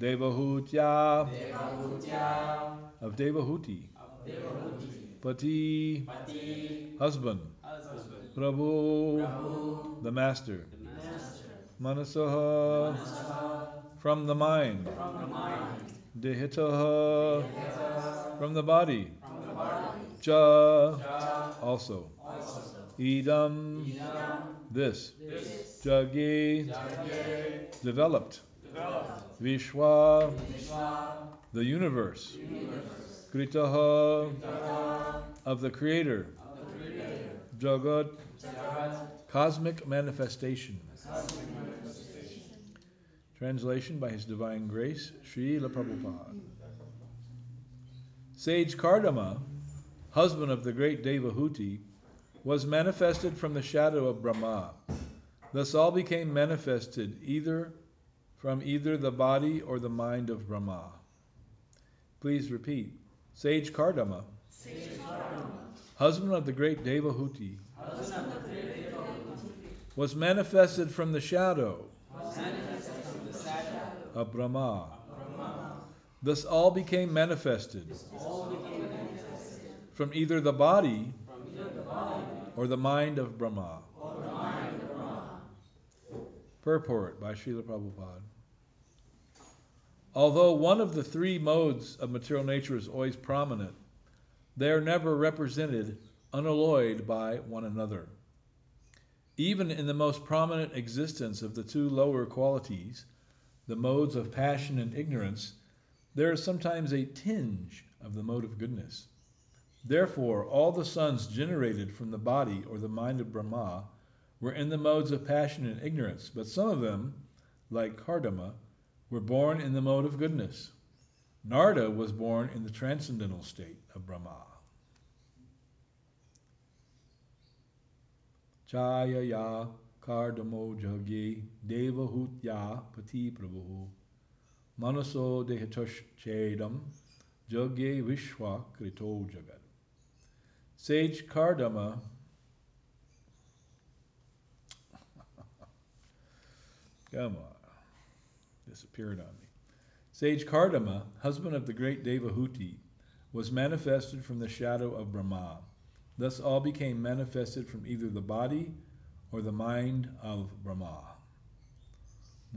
Devahutya. Devahutya. Of Devahuti, of Devahuti, Pati. Pati, husband, husband, Prabhu. Prabhu, the master, the master, Manasaha. Manasaha, from the mind, from the mind, Dehitaha. Yata, from the body, from the body, Cha. Ja, also, also, Idam. Idam, this, this, Jagi Jagye, developed, Vishwa the universe, universe, Kritaha of the creator, Jagat cosmic manifestation. Translation by His Divine Grace, Srila Prabhupada. Sage Kardama, husband of the great Devahuti, was manifested from the shadow of Brahma. Thus all became manifested either from either the body or the mind of Brahma. Please repeat. Sage Kardama, husband of the great Devahuti, Husband of the great Devahuti, was manifested from the shadow was manifested from the shadow of Brahma. Brahma. Thus all became manifested All became manifested from either the body from either the body or the mind of Brahma. or the mind of Brahma. Purport by Srila Prabhupada. Although one of the three modes of material nature is always prominent, they are never represented unalloyed by one another. Even in the most prominent existence of the two lower qualities, the modes of passion and ignorance, there is sometimes a tinge of the mode of goodness. Therefore, all the sons generated from the body or the mind of Brahma were in the modes of passion and ignorance, but some of them, like Kardama, were born in the mode of goodness. Narada was born in the transcendental state of Brahma. Chayaya Kardamo Jagi Devahutya Pati Prabhu Manaso Dehatosh Chedam Jagye Vishwa Krito Jagat. Sage Kardama Come on. Disappeared on me. Sage Kardama, husband of the great Devahuti, was manifested from the shadow of Brahma. Thus all became manifested from either the body or the mind of Brahma.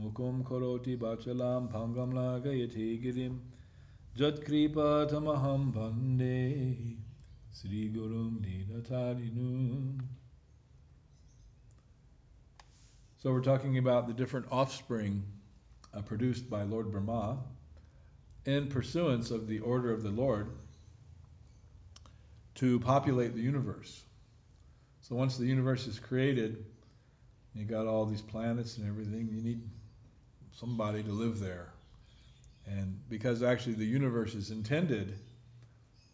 Mukum karoti bachalam pangam lagayati girim jat kripa tamaham bande Sri Gurum Dinatarinum. So we're talking about the different offspring uh, produced by Lord Brahma in pursuance of the order of the Lord to populate the universe. So once the universe is created, you got all these planets and everything, you need somebody to live there. And because actually the universe is intended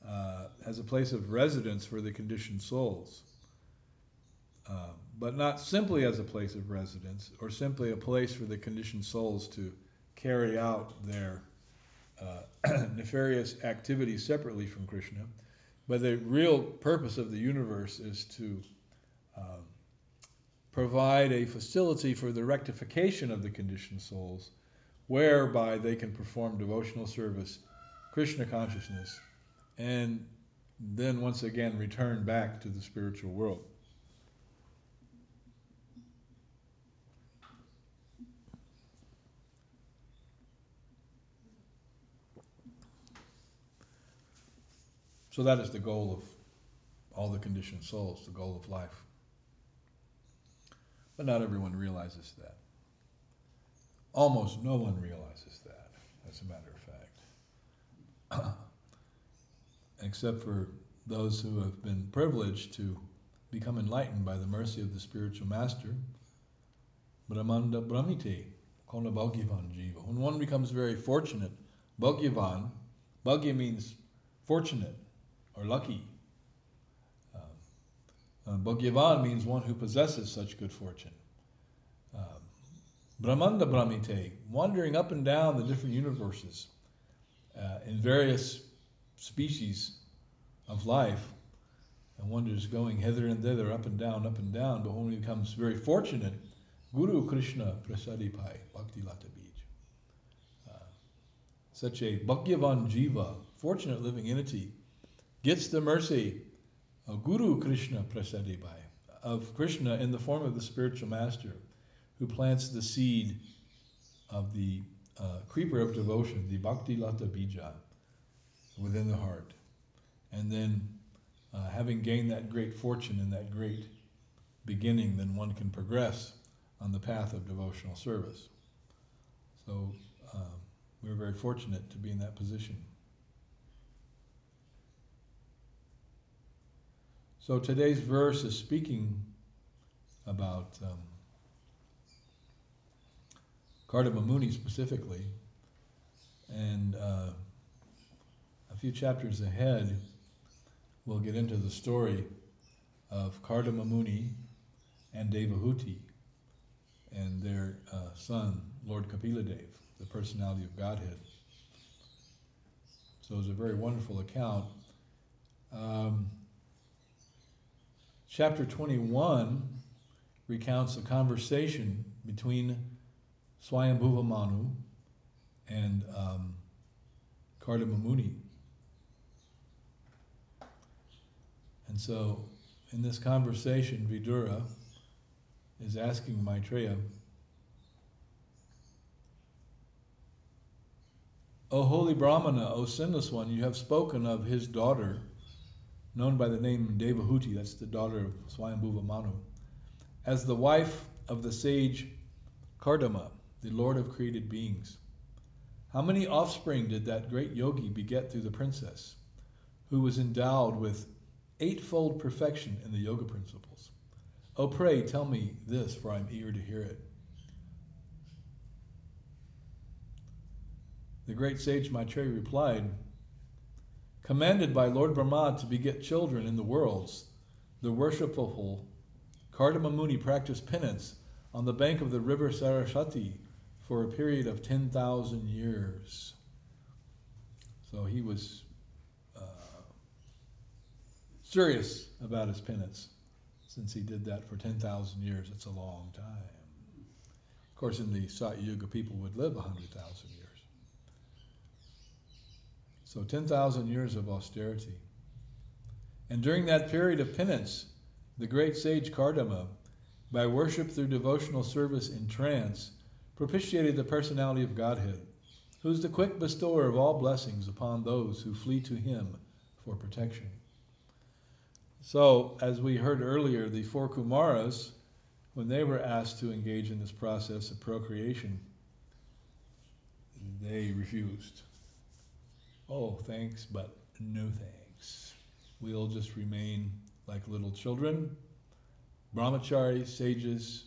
uh, as a place of residence for the conditioned souls. Uh, but not simply as a place of residence or simply a place for the conditioned souls to carry out their uh, nefarious activities separately from Krishna. But the real purpose of the universe is to um, provide a facility for the rectification of the conditioned souls, whereby they can perform devotional service, Krishna consciousness, and then once again return back to the spiritual world. So that is the goal of all the conditioned souls, the goal of life. But not everyone realizes that. Almost no one realizes that, as a matter of fact. Except for those who have been privileged to become enlightened by the mercy of the spiritual master. Brahmanda Brahmiti, Kona Bhagyavan Jiva. When one becomes very fortunate, Bhagyavan, Bhagya means fortunate or lucky. Um, uh, Bhagyavan means one who possesses such good fortune. Um, Brahmanda Brahmite, wandering up and down the different universes uh, in various species of life, and one is going hither and thither, up and down, up and down, but when he becomes very fortunate, Guru Krishna Prasadi Pai, Bhakti Lata Bij. Uh, such a Bhagyavan Jiva, fortunate living entity, gets the mercy of Guru Krishna Prasadibai, of Krishna in the form of the spiritual master, who plants the seed of the uh, creeper of devotion, the Bhakti Lata Bija, within the heart. And then, uh, having gained that great fortune and that great beginning, then one can progress on the path of devotional service. So, we were very fortunate to be in that position. So today's verse is speaking about um, Kardama Muni specifically, and uh, a few chapters ahead, we'll get into the story of Kardama Muni and Devahuti and their uh, son, Lord Kapiladev, the personality of Godhead. So it's a very wonderful account. Um, chapter 21 recounts a conversation between Swayambhuva Manu and um, Kardama Muni. And so, in this conversation, Vidura is asking Maitreya, O holy Brahmana, O sinless one, you have spoken of his daughter, known by the name Devahuti, that's the daughter of Swayambhuva Manu, as the wife of the sage Kardama, the lord of created beings. How many offspring did that great yogi beget through the princess, who was endowed with eightfold perfection in the yoga principles? Oh, pray tell me this, for I'm eager to hear it. The great sage Maitreya replied, Commanded by Lord Brahma to beget children in the worlds, the worshipful Kardama Muni practiced penance on the bank of the river Saraswati for a period of 10,000 years. So he was uh, serious about his penance since he did that for 10,000 years. It's a long time. Of course, in the Satya Yuga, people would live 100,000 years. So 10,000 years of austerity. And during that period of penance, the great sage Kardama, by worship through devotional service in trance, propitiated the personality of Godhead, who is the quick bestower of all blessings upon those who flee to him for protection. So, as we heard earlier, the four Kumaras, when they were asked to engage in this process of procreation, they refused. Oh, thanks, but no thanks. We'll just remain like little children, brahmacharis, sages,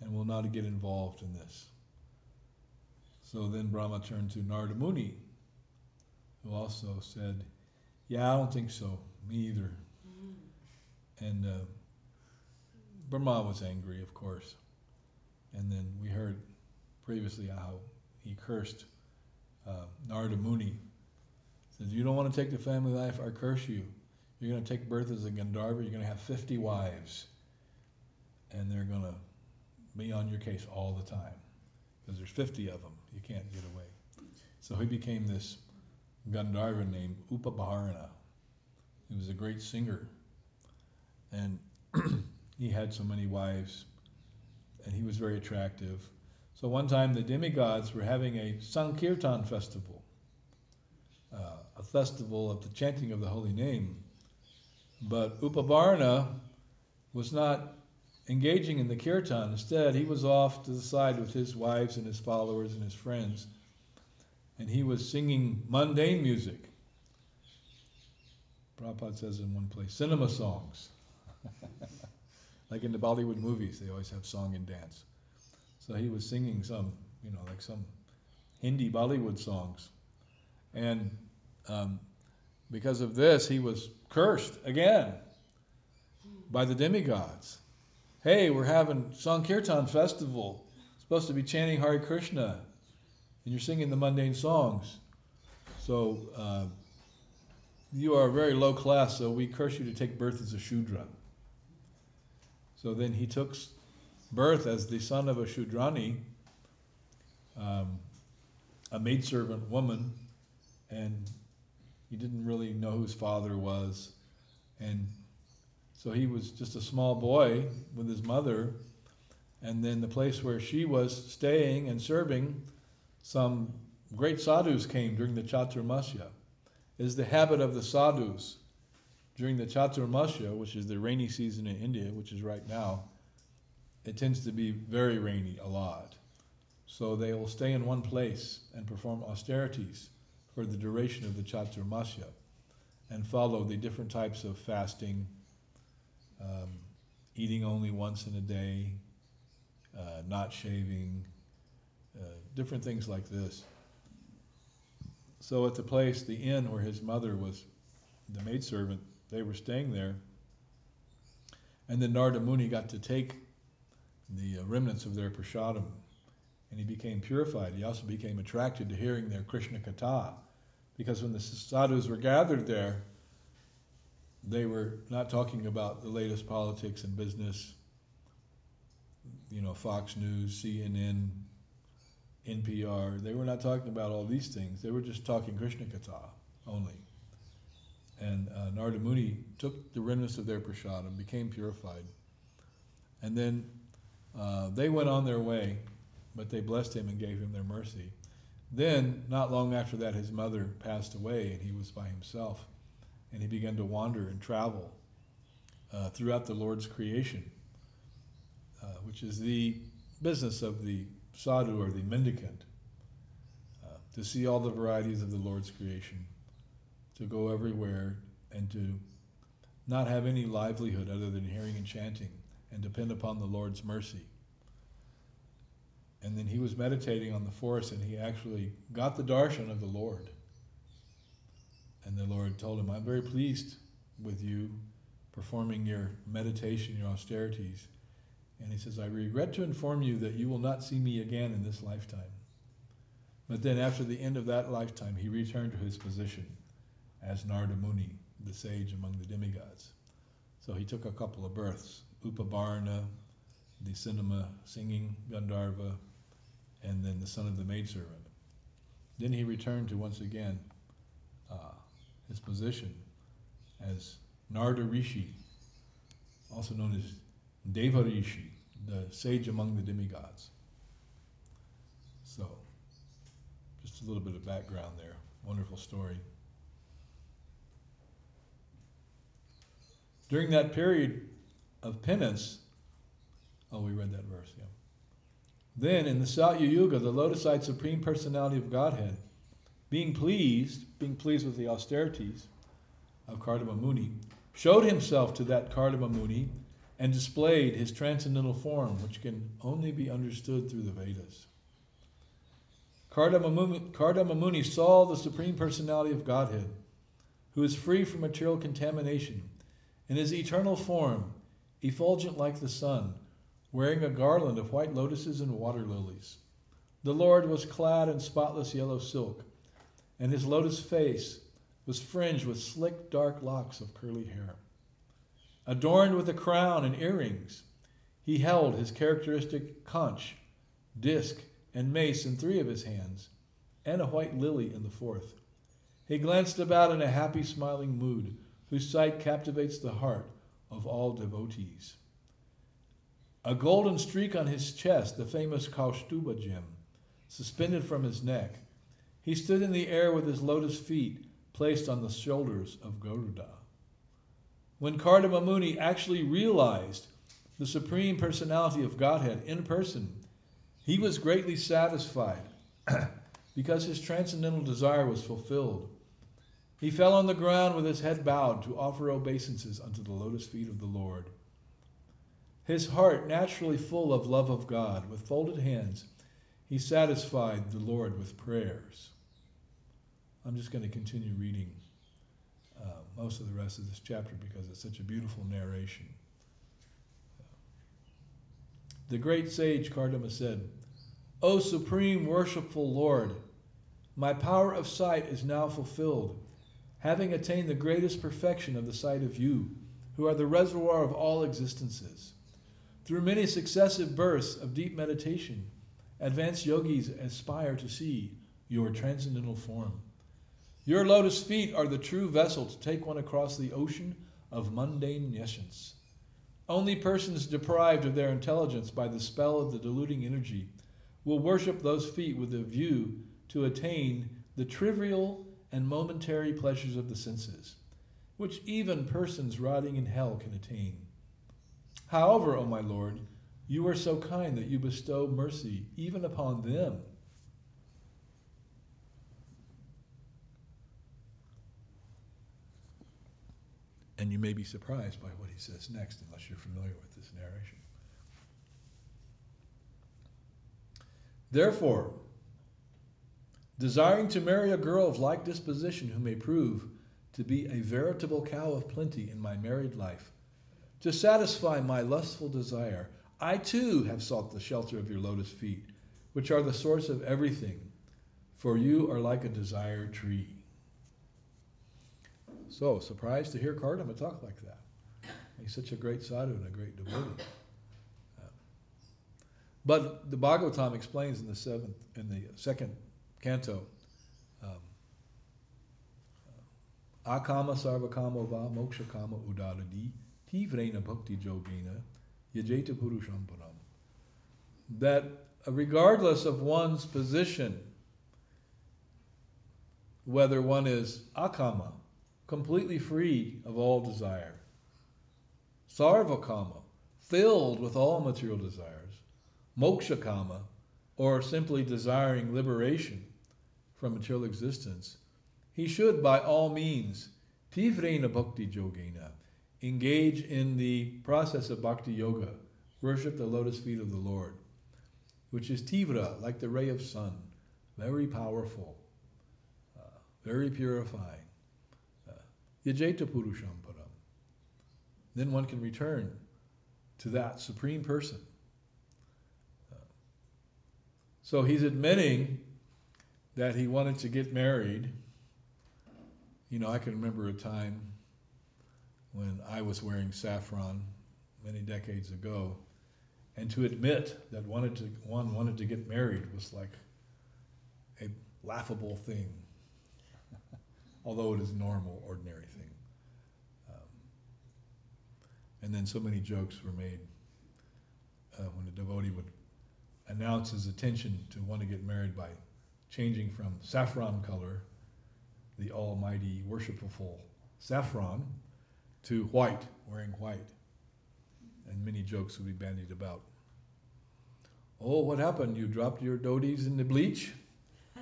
and will not get involved in this. So then Brahma turned to Narada Muni, who also said, Yeah, I don't think so. Me either. And uh, Brahma was angry, of course. And then we heard previously how he cursed uh, Narada Muni. Says, You don't want to take the family life, I curse you. You're going to take birth as a Gandharva, you're going to have 50 wives. And they're going to be on your case all the time. Because there's 50 of them. You can't get away. So he became this Gandharva named Upabarhana. He was a great singer. And he had so many wives. And he was very attractive. So one time the demigods were having a Sankirtan festival, uh, a festival of the chanting of the holy name. But Upabarhana was not engaging in the kirtan. Instead, he was off to the side with his wives and his followers and his friends, and he was singing mundane music. Prabhupada says in one place, cinema songs. like in the Bollywood movies, they always have song and dance. So he was singing some, you know, like some Hindi Bollywood songs. And um, because of this, he was cursed again by the demigods. Hey, we're having Sankirtan festival. It's supposed to be chanting Hare Krishna, and you're singing the mundane songs. So uh, you are a very low class, so we curse you to take birth as a Shudra. So then he took birth as the son of a Shudrani, um, a maidservant woman He didn't really know whose father was. And so he was just a small boy with his mother. And then the place where she was staying and serving, some great sadhus came during the Chaturmasya. Is the habit of the sadhus during the Chaturmasya, which is the rainy season in India, which is right now, it tends to be very rainy a lot. So they will stay in one place and perform austerities for the duration of the Chaturmasya and follow the different types of fasting, um, eating only once in a day, uh, not shaving, uh, different things like this. So at the place, the inn where his mother was the maidservant, they were staying there. And then Narada Muni got to take the uh, remnants of their prasadam and he became purified. He also became attracted to hearing their Krishna Katha because when the sadhus were gathered there, they were not talking about the latest politics and business, you know, Fox News, CNN, NPR. They were not talking about all these things. They were just talking Krishna Katha only. And uh, Narada Muni took the remnants of their prashad and became purified, and then uh, they went on their way, but they blessed him and gave him their mercy. Then, not long after that, his mother passed away, and he was by himself, and he began to wander and travel uh, throughout the Lord's creation, uh, which is the business of the sadhu or the mendicant, uh, to see all the varieties of the Lord's creation to go everywhere and to not have any livelihood other than hearing and chanting and depend upon the Lord's mercy. And then he was meditating on the forest and he actually got the darshan of the Lord. And the Lord told him, I'm very pleased with you performing your meditation, your austerities. And he says, I regret to inform you that you will not see me again in this lifetime. But then, after the end of that lifetime, he returned to his position as Narada Muni, the sage among the demigods. So he took a couple of births Upabarhana, the cinema singing Gandharva, and then the son of the maidservant. Then he returned to once again uh, his position as Narada Rishi, also known as Deva Rishi, the sage among the demigods. So, just a little bit of background there. Wonderful story. During that period of penance, oh, we read that verse, yeah. Then in the Satya Yuga, the lotus-eyed Supreme Personality of Godhead, being pleased, being pleased with the austerities of Kardama Muni, showed himself to that Kardama Muni and displayed his transcendental form, which can only be understood through the Vedas. Kardama Muni saw the Supreme Personality of Godhead, who is free from material contamination in his eternal form, effulgent like the sun, wearing a garland of white lotuses and water lilies. The Lord was clad in spotless yellow silk, and his lotus face was fringed with slick dark locks of curly hair. Adorned with a crown and earrings, he held his characteristic conch, disc, and mace in three of his hands, and a white lily in the fourth. He glanced about in a happy, smiling mood, whose sight captivates the heart of all devotees. A golden streak on his chest, the famous Kaustubha gem, suspended from his neck. He stood in the air with his lotus feet placed on the shoulders of Garuda. When Kardama Muni actually realized the Supreme Personality of Godhead in person, he was greatly satisfied because his transcendental desire was fulfilled he fell on the ground with his head bowed to offer obeisances unto the lotus feet of the Lord. His heart, naturally full of love of God, with folded hands, he satisfied the Lord with prayers. I'm just going to continue reading uh, most of the rest of this chapter because it's such a beautiful narration. The great sage Kardama said, O supreme worshipful Lord, my power of sight is now fulfilled having attained the greatest perfection of the sight of you, who are the reservoir of all existences. Through many successive births of deep meditation, advanced yogis aspire to see your transcendental form. Your lotus feet are the true vessel to take one across the ocean of mundane nescience. Only persons deprived of their intelligence by the spell of the deluding energy will worship those feet with a view to attain the trivial and momentary pleasures of the senses, which even persons rotting in hell can attain. However, O my Lord, you are so kind that you bestow mercy even upon them. And you may be surprised by what he says next, unless you're familiar with this narration. Therefore, desiring to marry a girl of like disposition who may prove to be a veritable cow of plenty in my married life, to satisfy my lustful desire, I too have sought the shelter of your lotus feet, which are the source of everything, for you are like a desired tree. So, surprised to hear Kardama talk like that. He's such a great sadhu and a great devotee. But the Bhagavatam explains in the seventh, in the second canto, um, Akama sarvakama va moksha kama udadadi tivrena bhakti jogena yajeta purusham param. That regardless of one's position, whether one is akama, completely free of all desire. Sarvakama, filled with all material desires. Moksha kama, or simply desiring liberation from material existence. He should, by all means, tivrena bhakti yogena, engage in the process of bhakti yoga, worship the lotus feet of the Lord, which is tivra, like the ray of sun, very powerful, uh, very purifying. Yajeta Purusham Param. Then one can return to that Supreme Person. So he's admitting that he wanted to get married. You know, I can remember a time when I was wearing saffron many decades ago, and to admit that wanted to, one wanted to get married was like a laughable thing, although it is normal, ordinary thing. Um, and then so many jokes were made uh, when a devotee would announce his intention to want to get married by changing from saffron color, the almighty worshipful saffron, to white, wearing white. And many jokes would be bandied about. Oh, what happened? You dropped your dhotis in the bleach?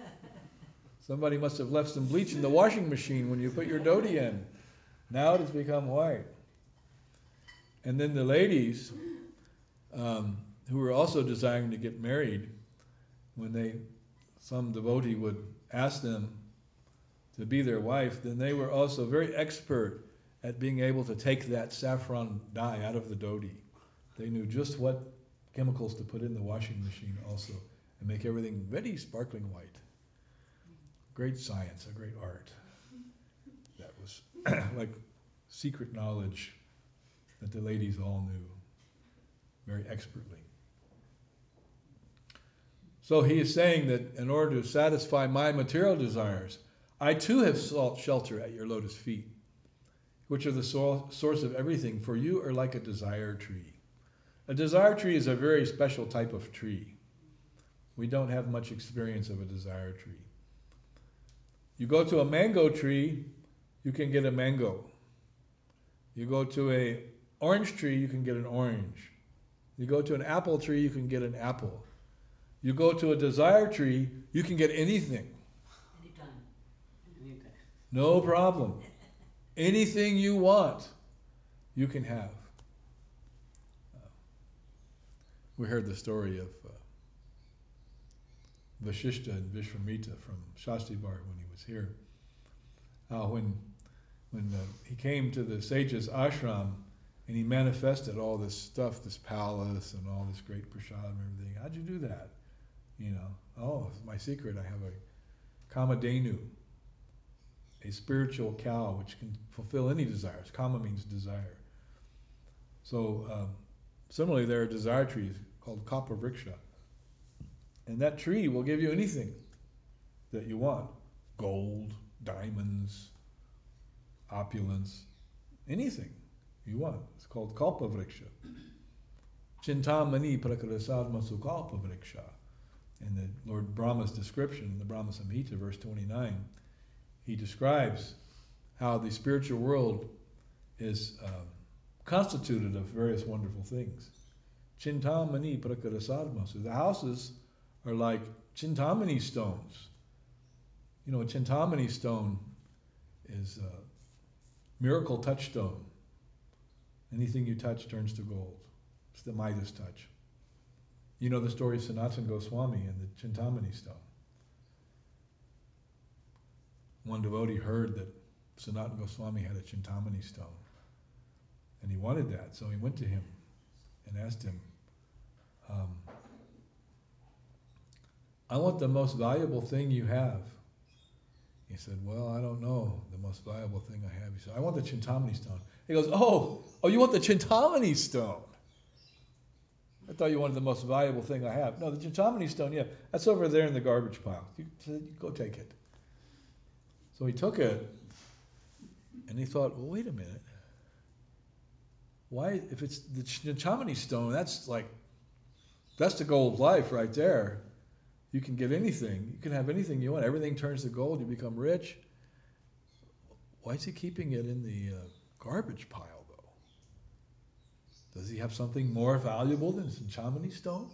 Somebody must have left some bleach in the washing machine when you put your dhoti in. Now it has become white. And then the ladies, um, who were also desiring to get married, when they some devotee would ask them to be their wife, then they were also very expert at being able to take that saffron dye out of the dhoti. They knew just what chemicals to put in the washing machine also and make everything very sparkling white. Great science, a great art. That was like secret knowledge that the ladies all knew very expertly. So he is saying that in order to satisfy my material desires, I too have sought shelter at your lotus feet, which are the source of everything, for you are like a desire tree. A desire tree is a very special type of tree. We don't have much experience of a desire tree. You go to a mango tree, you can get a mango. You go to a orange tree, you can get an orange. You go to an apple tree, you can get an apple. You go to a desire tree, you can get anything. Anytime. Anytime. No problem. Anything you want, you can have. Uh, we heard the story of uh, Vashishta and Vishwamitra from Shasti Bar when he was here. Uh, when when uh, he came to the sage's ashram and he manifested all this stuff, this palace and all this great prasad and everything. How'd you do that? You know, oh, it's my secret. I have a kamadenu, a spiritual cow which can fulfill any desires. Kama means desire. So um, similarly, there are desire trees called kalpavriksha, and that tree will give you anything that you want: gold, diamonds, opulence, anything you want. It's called kalpa vriksha. Chintamani prakarasadma sukalpa vriksha. In the Lord Brahma's description in the Brahma Samhita, verse 29, he describes how the spiritual world is um, constituted of various wonderful things. Chintamani prakarasadma. So the houses are like chintamani stones. You know, a chintamani stone is a miracle touchstone. Anything you touch turns to gold. It's the Midas touch. You know the story of Sanatana Goswami and the Chintamani stone. One devotee heard that Sanatana Goswami had a Chintamani stone. And he wanted that, so he went to him and asked him, um, I want the most valuable thing you have. He said, Well, I don't know the most valuable thing I have. He said, I want the Chintamani stone. He goes, Oh, oh, you want the Chintamani stone? I thought you wanted the most valuable thing I have. No, the Chintamani stone, yeah, that's over there in the garbage pile. You, you go take it. So he took it, and he thought, well, wait a minute. Why, if it's the Chintamani stone, that's like, that's the goal of life right there. You can get anything. You can have anything you want. Everything turns to gold. You become rich. Why is he keeping it in the uh, garbage pile, though? Does he have something more valuable than Chintamani stone?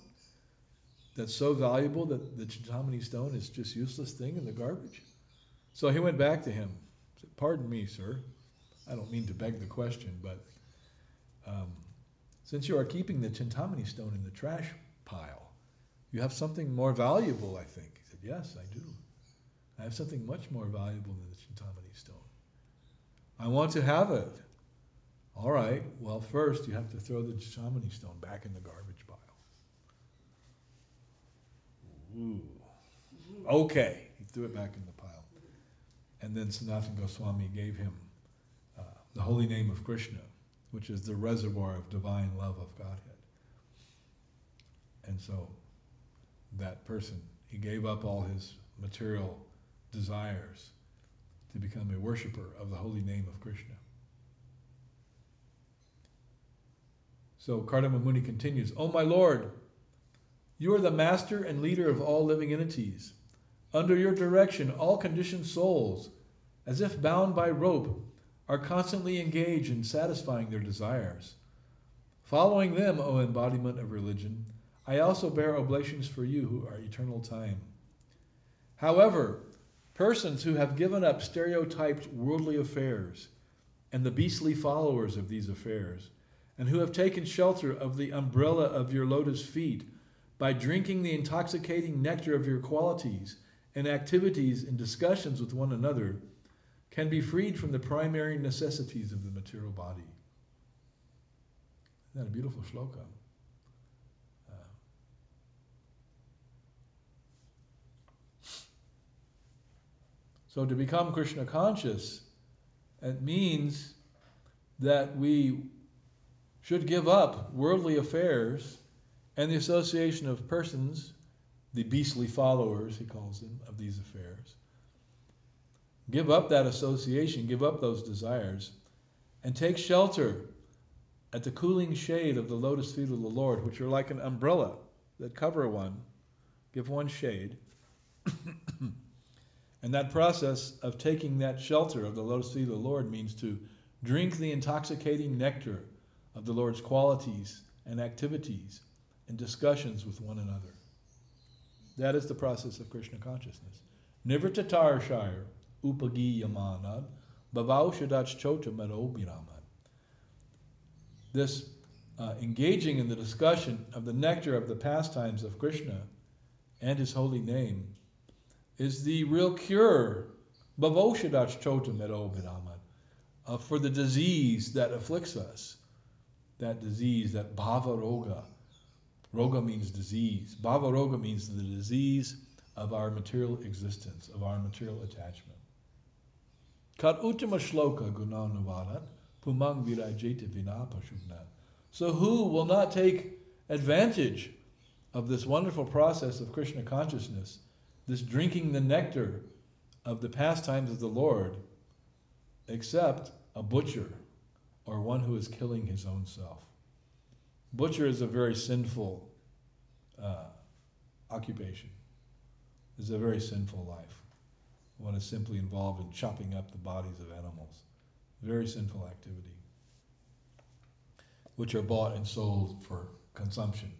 That's so valuable that the Chintamani stone is just useless thing in the garbage? So he went back to him. Said, Pardon me, sir. I don't mean to beg the question, but um, since you are keeping the Chintamani stone in the trash pile, you have something more valuable, I think. He said, Yes, I do. I have something much more valuable than the Chintamani stone. I want to have it. All right, well, first you have to throw the Chintamani stone back in the garbage pile. Ooh. Okay. He threw it back in the. And then Sanatana Goswami gave him uh, the holy name of Krishna, which is the reservoir of divine love of Godhead. And so that person, he gave up all his material desires to become a worshiper of the holy name of Krishna. So Kardama Muni continues, O my Lord, you are the master and leader of all living entities. Under your direction, all conditioned souls, as if bound by rope, are constantly engaged in satisfying their desires. Following them, O embodiment of religion, I also bear oblations for you who are eternal time. However, persons who have given up stereotyped worldly affairs and the beastly followers of these affairs, and who have taken shelter of the umbrella of your lotus feet by drinking the intoxicating nectar of your qualities and activities and discussions with one another, can be freed from the primary necessities of the material body. Isn't that a beautiful shloka? Uh, so to become Krishna conscious, it means that we should give up worldly affairs and the association of persons, the beastly followers, he calls them, of these affairs. Give up that association, give up those desires, and take shelter at the cooling shade of the lotus feet of the Lord, which are like an umbrella that cover one, give one shade. And that process of taking that shelter of the lotus feet of the Lord means to drink the intoxicating nectar of the Lord's qualities and activities and discussions with one another. That is the process of Krishna consciousness. Nivrittatar shire upagi yamanad bhavau shadach chota. This uh, engaging in the discussion of the nectar of the pastimes of Krishna and his holy name is the real cure, Bhavoshadat Chotam uh, for the disease that afflicts us. That disease, that Bhava Roga. Means disease. Bhava Roga means the disease of our material existence, of our material attachment. Kat Uttama Shloka Gunanavadat Pumang Virajeta Vinapashubnat. So who will not take advantage of this wonderful process of Krishna consciousness this drinking the nectar of the pastimes of the Lord except a butcher or one who is killing his own self. Butcher is a very sinful uh, occupation. It's a very sinful life. One is simply involved in chopping up the bodies of animals. Very sinful activity, which are bought and sold for consumption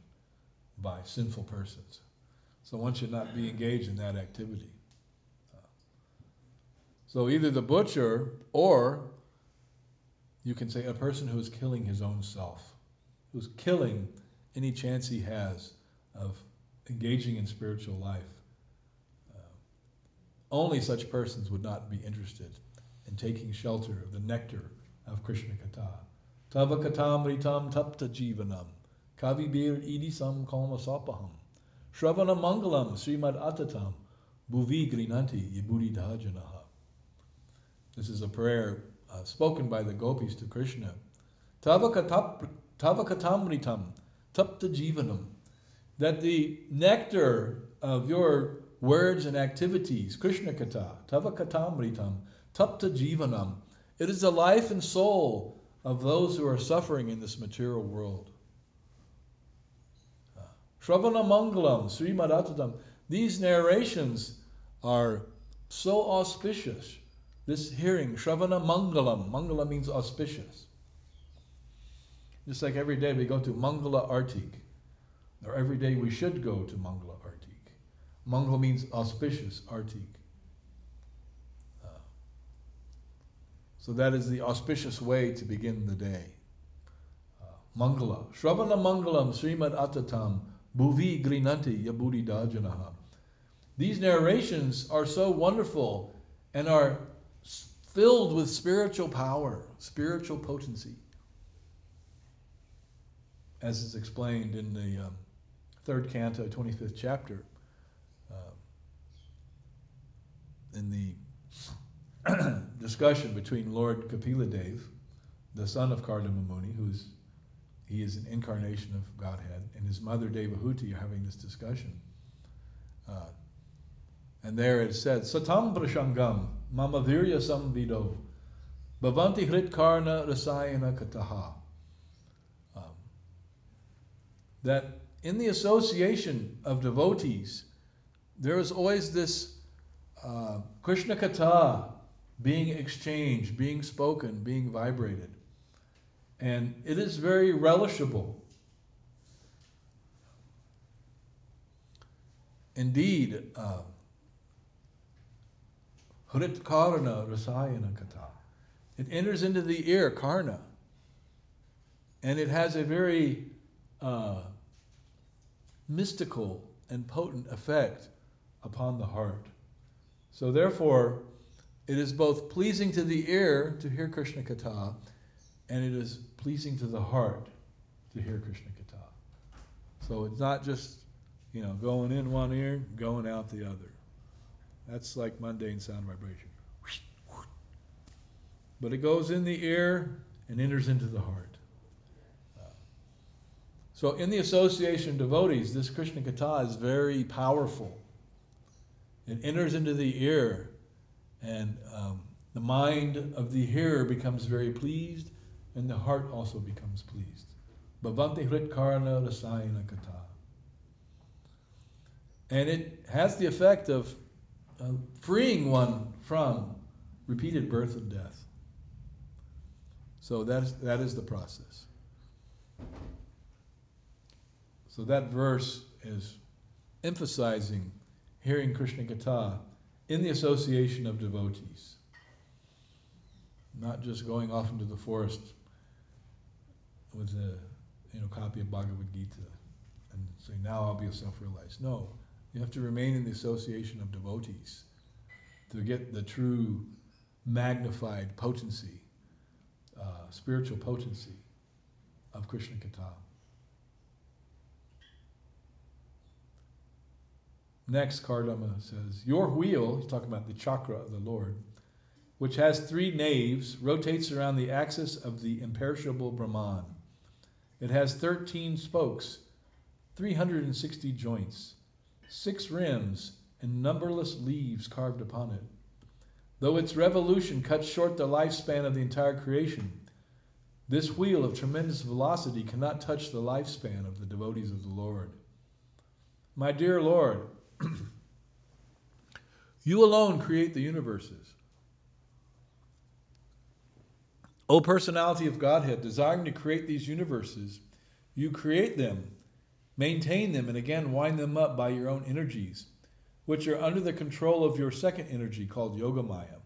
by sinful persons. So one should not be engaged in that activity. So either the butcher or you can say a person who is killing his own self, who's killing any chance he has of engaging in spiritual life. Uh, only such persons would not be interested in taking shelter of the nectar of Krishna Katha. Tava katamritam tapta jivanam kavibir idisam kalmasapaham shravana mangalam srimad atatam bhuvi grinanti yabudi dhajanaha. This is a prayer uh, spoken by the gopis to Krishna. Tava katamritam tapta jivanam. That the nectar of your words and activities, Krishna kata, tava katamritam, tapta jivanam, it is the life and soul of those who are suffering in this material world. Shravana Mangalam, Sri. These narrations are so auspicious this hearing, Shravana Mangalam. Mangala means auspicious. Just like every day we go to Mangala Artik, or every day we should go to Mangala Artik. Mangala means auspicious, Artik. Uh, so that is the auspicious way to begin the day. Uh, Mangala. Shravana Mangalam Srimad Atatam Bhuvi Grinanti Yabudi Dajanaha. These narrations are so wonderful and are filled with spiritual power, spiritual potency, as is explained in the um, third canto, 25th chapter, uh, in the discussion between Lord Kapila Dev, the son of Kardama Muni, who's he is an incarnation of Godhead, and his mother Devahuti are having this discussion. Uh, and there it said, Satam prashangam mama virya samvido bhavanti hrit karna rasayana kataha. Um, that in the association of devotees, there is always this uh, Krishna kata being exchanged, being spoken, being vibrated. And it is very relishable. Indeed, uh, Hrit Karna Rasayana Kata. It enters into the ear, Karna, and it has a very uh, mystical and potent effect upon the heart. So, therefore, it is both pleasing to the ear to hear Krishna Katha, and it is pleasing to the heart to hear Krishna Katha. So, it's not just, you know, going in one ear, going out the other. That's like mundane sound vibration. But it goes in the ear and enters into the heart. So, in the association of devotees, this Krishna Katha is very powerful. It enters into the ear, and um, the mind of the hearer becomes very pleased, and the heart also becomes pleased. Bhavanti Hrit Karna Rasayana Katha. And it has the effect of uh, freeing one from repeated birth and death. So that is, that is the process. So that verse is emphasizing hearing Krishna Katha in the association of devotees, not just going off into the forest with a you know copy of Bhagavad Gita and saying now I'll be a self-realized. No, you have to remain in the association of devotees to get the true magnified potency, uh, spiritual potency of Krishna Katha. Next, Kardama says, Your wheel, he's talking about the chakra of the Lord, which has three naves, rotates around the axis of the imperishable Brahman. It has 13 spokes, 360 joints six rims, and numberless leaves carved upon it. Though its revolution cuts short the lifespan of the entire creation, this wheel of tremendous velocity cannot touch the lifespan of the devotees of the Lord. My dear Lord, you alone create the universes. O personality of Godhead, desiring to create these universes, you create them, maintain them, and again wind them up by your own energies, which are under the control of your second energy called Yogamaya.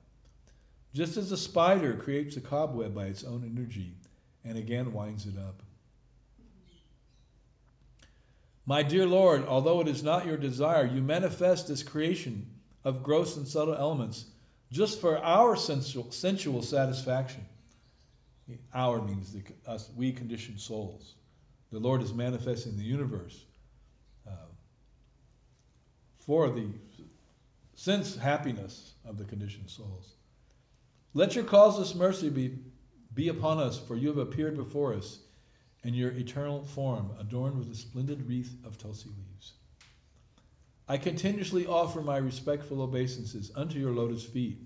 Just as a spider creates a cobweb by its own energy and again winds it up. My dear Lord, although it is not your desire, you manifest this creation of gross and subtle elements just for our sensual, sensual satisfaction. Our means the, us, we conditioned souls. The Lord is manifesting the universe uh, for the sense happiness of the conditioned souls. Let your causeless mercy be, be upon us, for you have appeared before us in your eternal form, adorned with a splendid wreath of tulsi leaves. I continuously offer my respectful obeisances unto your lotus feet,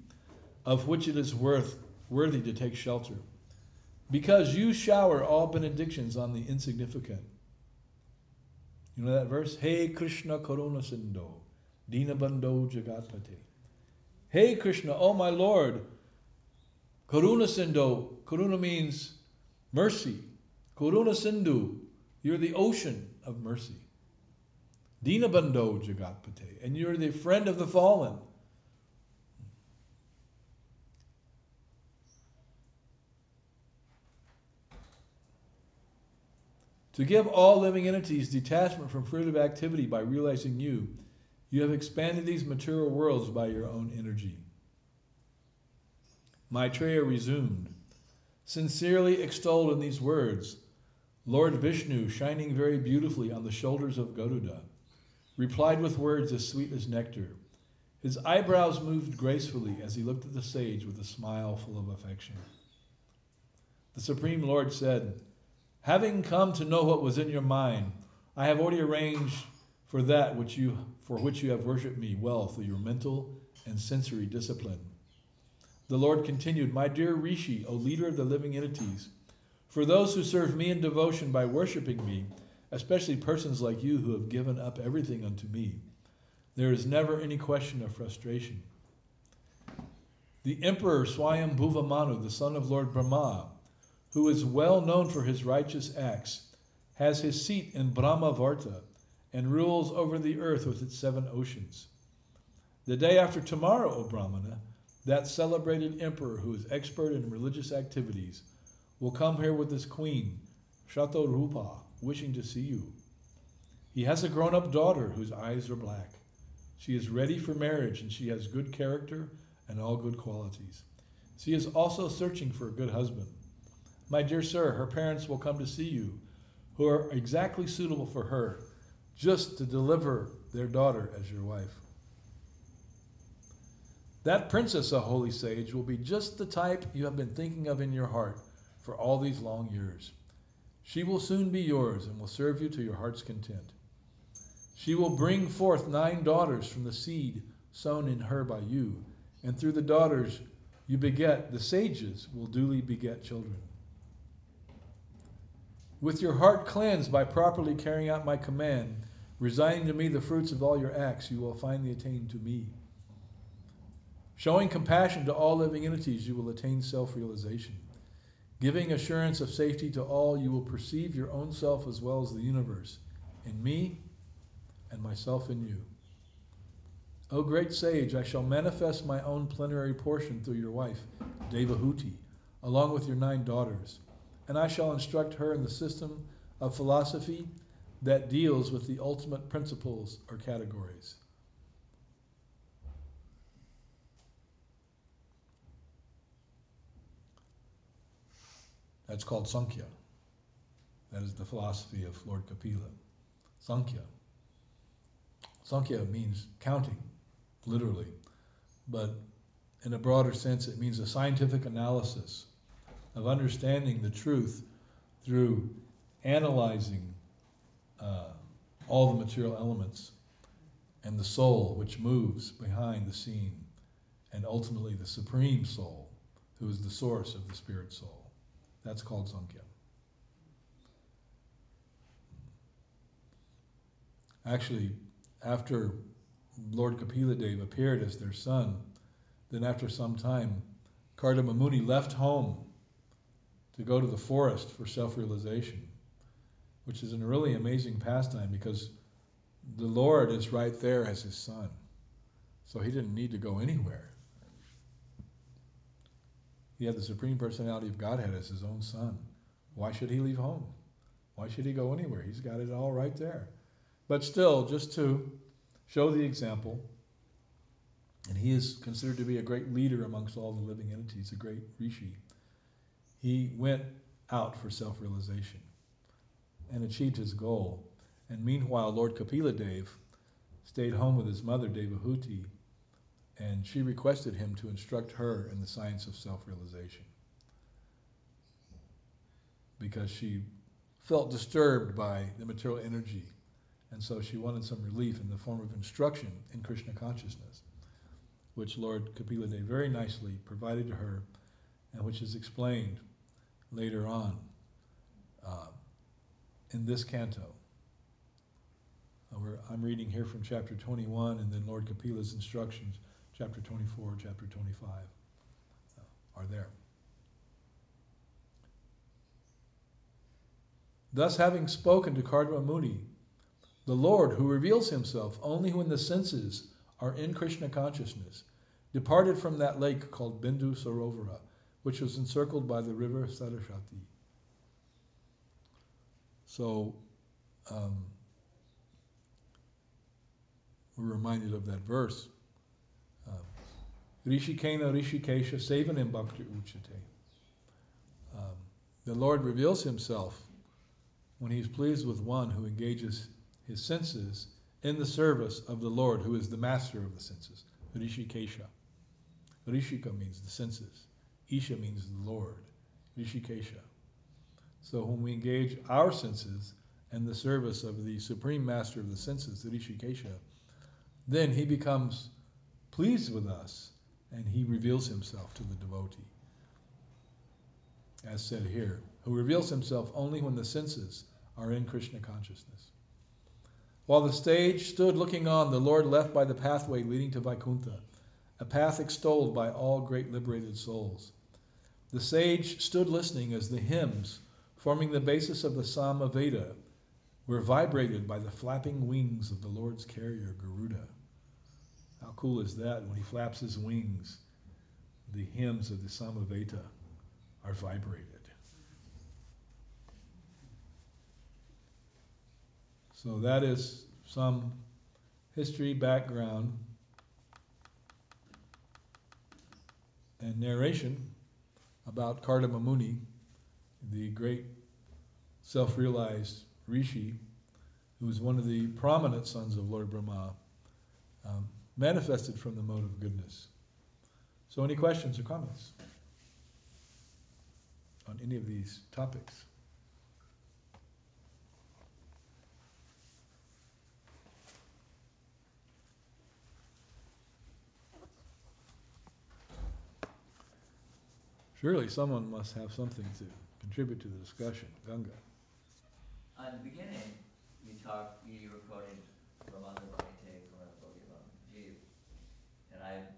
of which it is worth worthy to take shelter because you shower all benedictions on the insignificant. You know that verse? Hey Krishna Karuna Sindho, Dina Bandho Jagatpate. Hey Krishna, oh my Lord, Karuna Sindho, Karuna means mercy. Karuna Sindhu, you're the ocean of mercy. Dina Bandho Jagatpate, and you're the friend of the fallen. To give all living entities detachment from fruitive activity by realizing you, you have expanded these material worlds by your own energy. Maitreya resumed, sincerely extolled in these words, Lord Vishnu, shining very beautifully on the shoulders of Garuda, replied with words as sweet as nectar. His eyebrows moved gracefully as he looked at the sage with a smile full of affection. The Supreme Lord said, Having come to know what was in your mind, I have already arranged for that which you for which you have worshipped me well through your mental and sensory discipline. The Lord continued, My dear Rishi, O leader of the living entities, for those who serve me in devotion by worshipping me, especially persons like you who have given up everything unto me, there is never any question of frustration. The Emperor Swayambhuva Manu, the son of Lord Brahma, who is well known for his righteous acts, has his seat in Brahmavarta and rules over the earth with its seven oceans. The day after tomorrow, O Brahmana, that celebrated emperor who is expert in religious activities will come here with his queen, Shatarupa, wishing to see you. He has a grown up daughter whose eyes are black. She is ready for marriage and she has good character and all good qualities. She is also searching for a good husband. My dear sir, her parents will come to see you, who are exactly suitable for her, just to deliver their daughter as your wife. That princess, a holy sage, will be just the type you have been thinking of in your heart for all these long years. She will soon be yours and will serve you to your heart's content. She will bring forth nine daughters from the seed sown in her by you, and through the daughters you beget, the sages will duly beget children. With your heart cleansed by properly carrying out my command, resigning to me the fruits of all your acts, you will finally attain to me. Showing compassion to all living entities, you will attain self realization. Giving assurance of safety to all, you will perceive your own self as well as the universe, in me and myself in you. O great sage, I shall manifest my own plenary portion through your wife, Devahuti, along with your nine daughters and I shall instruct her in the system of philosophy that deals with the ultimate principles or categories. That's called Sankhya. That is the philosophy of Lord Kapila. Sankhya. Sankhya means counting, literally. But in a broader sense, it means a scientific analysis of understanding the truth through analyzing uh, all the material elements and the soul which moves behind the scene and ultimately the supreme soul, who is the source of the spirit soul. That's called Samkhya. Actually, after Lord Kapila Dev appeared as their son, then after some time, Kardama Muni left home to go to the forest for self realization, which is a really amazing pastime because the Lord is right there as his son. So he didn't need to go anywhere. He had the Supreme Personality of Godhead as his own son. Why should he leave home? Why should he go anywhere? He's got it all right there. But still, just to show the example, and he is considered to be a great leader amongst all the living entities, a great rishi. He went out for self realization and achieved his goal. And meanwhile, Lord Kapila Dev stayed home with his mother, Devahuti, and she requested him to instruct her in the science of self realization because she felt disturbed by the material energy, and so she wanted some relief in the form of instruction in Krishna consciousness, which Lord Kapila Dev very nicely provided to her, and which is explained later on uh, in this canto. I'm reading here from chapter 21, and then Lord Kapila's instructions chapter 24, chapter 25 uh, are there. Thus, having spoken to Kardama Muni, the Lord, who reveals himself only when the senses are in Krishna consciousness, departed from that lake called Bindu Sarovara, which was encircled by the river Saraswati. So, um, we're reminded of that verse Rishikena Rishikesha Sevanam Bhakti Uchyate. Um, the Lord reveals himself when he's pleased with one who engages his senses in the service of the Lord, who is the master of the senses. Rishikesha. Rishika means the senses. Isha means the Lord. Rishikesha. So when we engage our senses in the service of the supreme master of the senses, the Rishikesha, then he becomes pleased with us and he reveals himself to the devotee. As said here, who reveals himself only when the senses are in Krishna consciousness. While the sage stood looking on, the Lord left by the pathway leading to Vaikuntha, a path extolled by all great liberated souls. The sage stood listening as the hymns, forming the basis of the Sama Veda, were vibrated by the flapping wings of the Lord's carrier, Garuda. How cool is that when he flaps his wings? The hymns of the Sama Veda are vibrated. So that is some history, background, and narration about Kardama Muni, the great self realized rishi, who was one of the prominent sons of Lord Brahma. Um, manifested from the mode of goodness. So, any questions or comments on any of these topics? Surely someone must have something to contribute to the discussion. Ganga. In the beginning, you talked, you recorded quoting Ramananda I've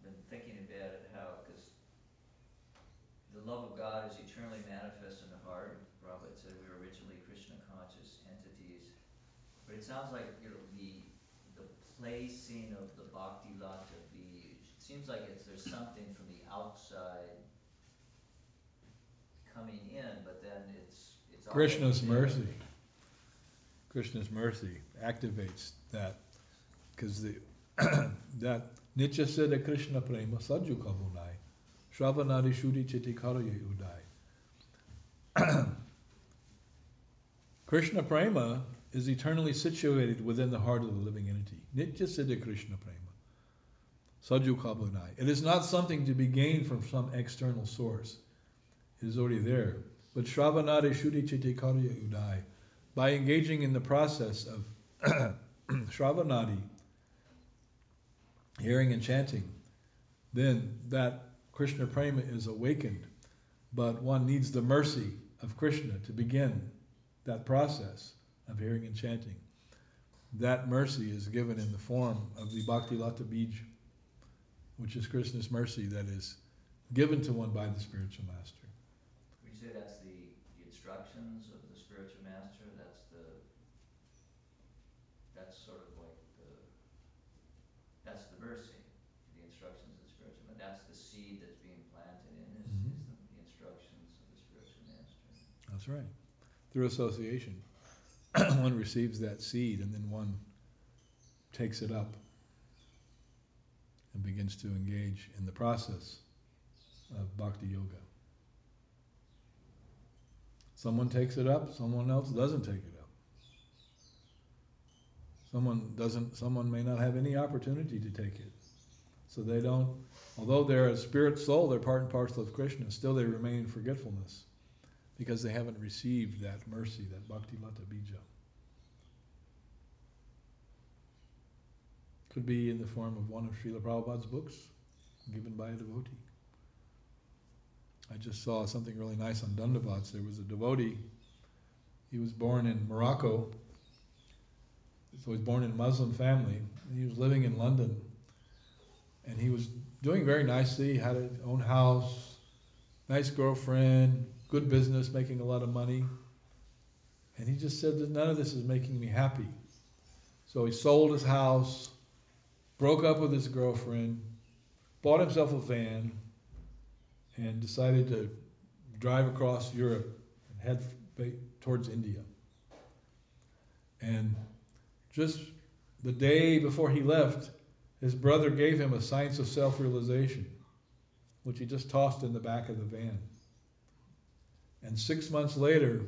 been thinking about it, how, because the love of God is eternally manifest in the heart. Prabhupada said we were originally Krishna conscious entities. But it sounds like you know, the the placing of the bhakti lata be it seems like it's there's something from the outside coming in, but then it's it's Krishna's mercy. Krishna's mercy activates that because the that Nitya Siddha Krishna Prema Sajju Kabunai. Shravanadi Shuri Chitikaraye Udai. Krishna Prema is eternally situated within the heart of the living entity. Nitya Siddha Krishna Prema. Sajju Kabunai. It is not something to be gained from some external source. It is already there. But Shravanadi Shuri Chitikaraye Udai. By engaging in the process of Shravanadi, hearing and chanting, then that Krishna prema is awakened. But one needs the mercy of Krishna to begin that process of hearing and chanting. That mercy is given in the form of the Bhakti Lata Bij, which is Krishna's mercy that is given to one by the spiritual master. Would you say that's the, the instructions of the spiritual master, that's the, that's sort of like the, that's the mercy, the instructions of the spiritual, but that's the seed that's being planted in, is, Mhm. is the, the instructions of the spiritual master. That's right. Through association, one receives that seed and then one takes it up and begins to engage in the process of bhakti yoga. Someone takes it up, someone else doesn't take it up. Someone doesn't someone may not have any opportunity to take it. So they don't although they're a spirit soul, they're part and parcel of Krishna, still they remain in forgetfulness because they haven't received that mercy, that bhakti lata bija. Could be in the form of one of Srila Prabhupada's books given by a devotee. I just saw something really nice on Dandavats. There was a devotee. He was born in Morocco. So he was born in a Muslim family. He was living in London. And he was doing very nicely, had his own house, nice girlfriend, good business, making a lot of money. And he just said that none of this is making me happy. So he sold his house, broke up with his girlfriend, bought himself a van, and decided to drive across Europe and head towards India. And just the day before he left, his brother gave him a science of self realization, which he just tossed in the back of the van. And six months later,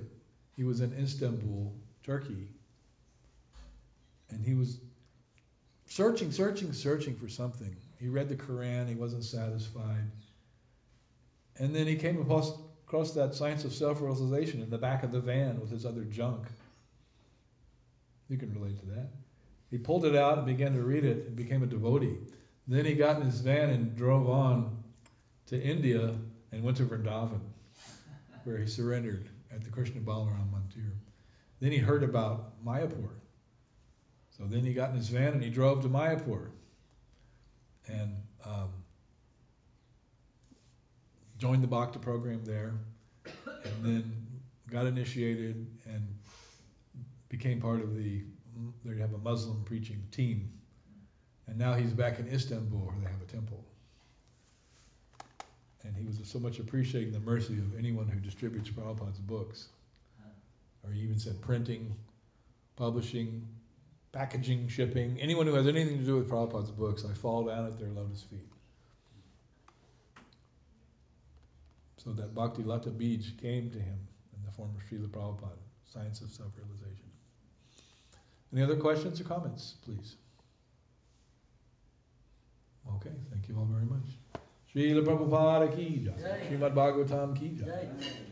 he was in Istanbul, Turkey, and he was searching, searching, searching for something. He read the Quran, he wasn't satisfied. And then he came across, across that science of self realization in the back of the van with his other junk. You can relate to that. He pulled it out and began to read it and became a devotee. Then he got in his van and drove on to India and went to Vrindavan, where he surrendered at the Krishna Balaram Mandir. Then he heard about Mayapur. So then he got in his van and he drove to Mayapur and um, joined the Bhakta program there, and then got initiated and became part of the. They have a Muslim preaching team, and now he's back in Istanbul where they have a temple. And he was so much appreciating the mercy of anyone who distributes Prabhupada's books, or he even said printing, publishing, packaging, shipping, anyone who has anything to do with Prabhupada's books, I fall down at their lotus feet. So that Bhakti Lata Bij came to him in the form of Srila Prabhupada, Science of Self-Realization. Any other questions or comments, please? Okay, thank you all very much. Srila Prabhupada ki jai. Srimad Bhagavatam ki jai. Jai.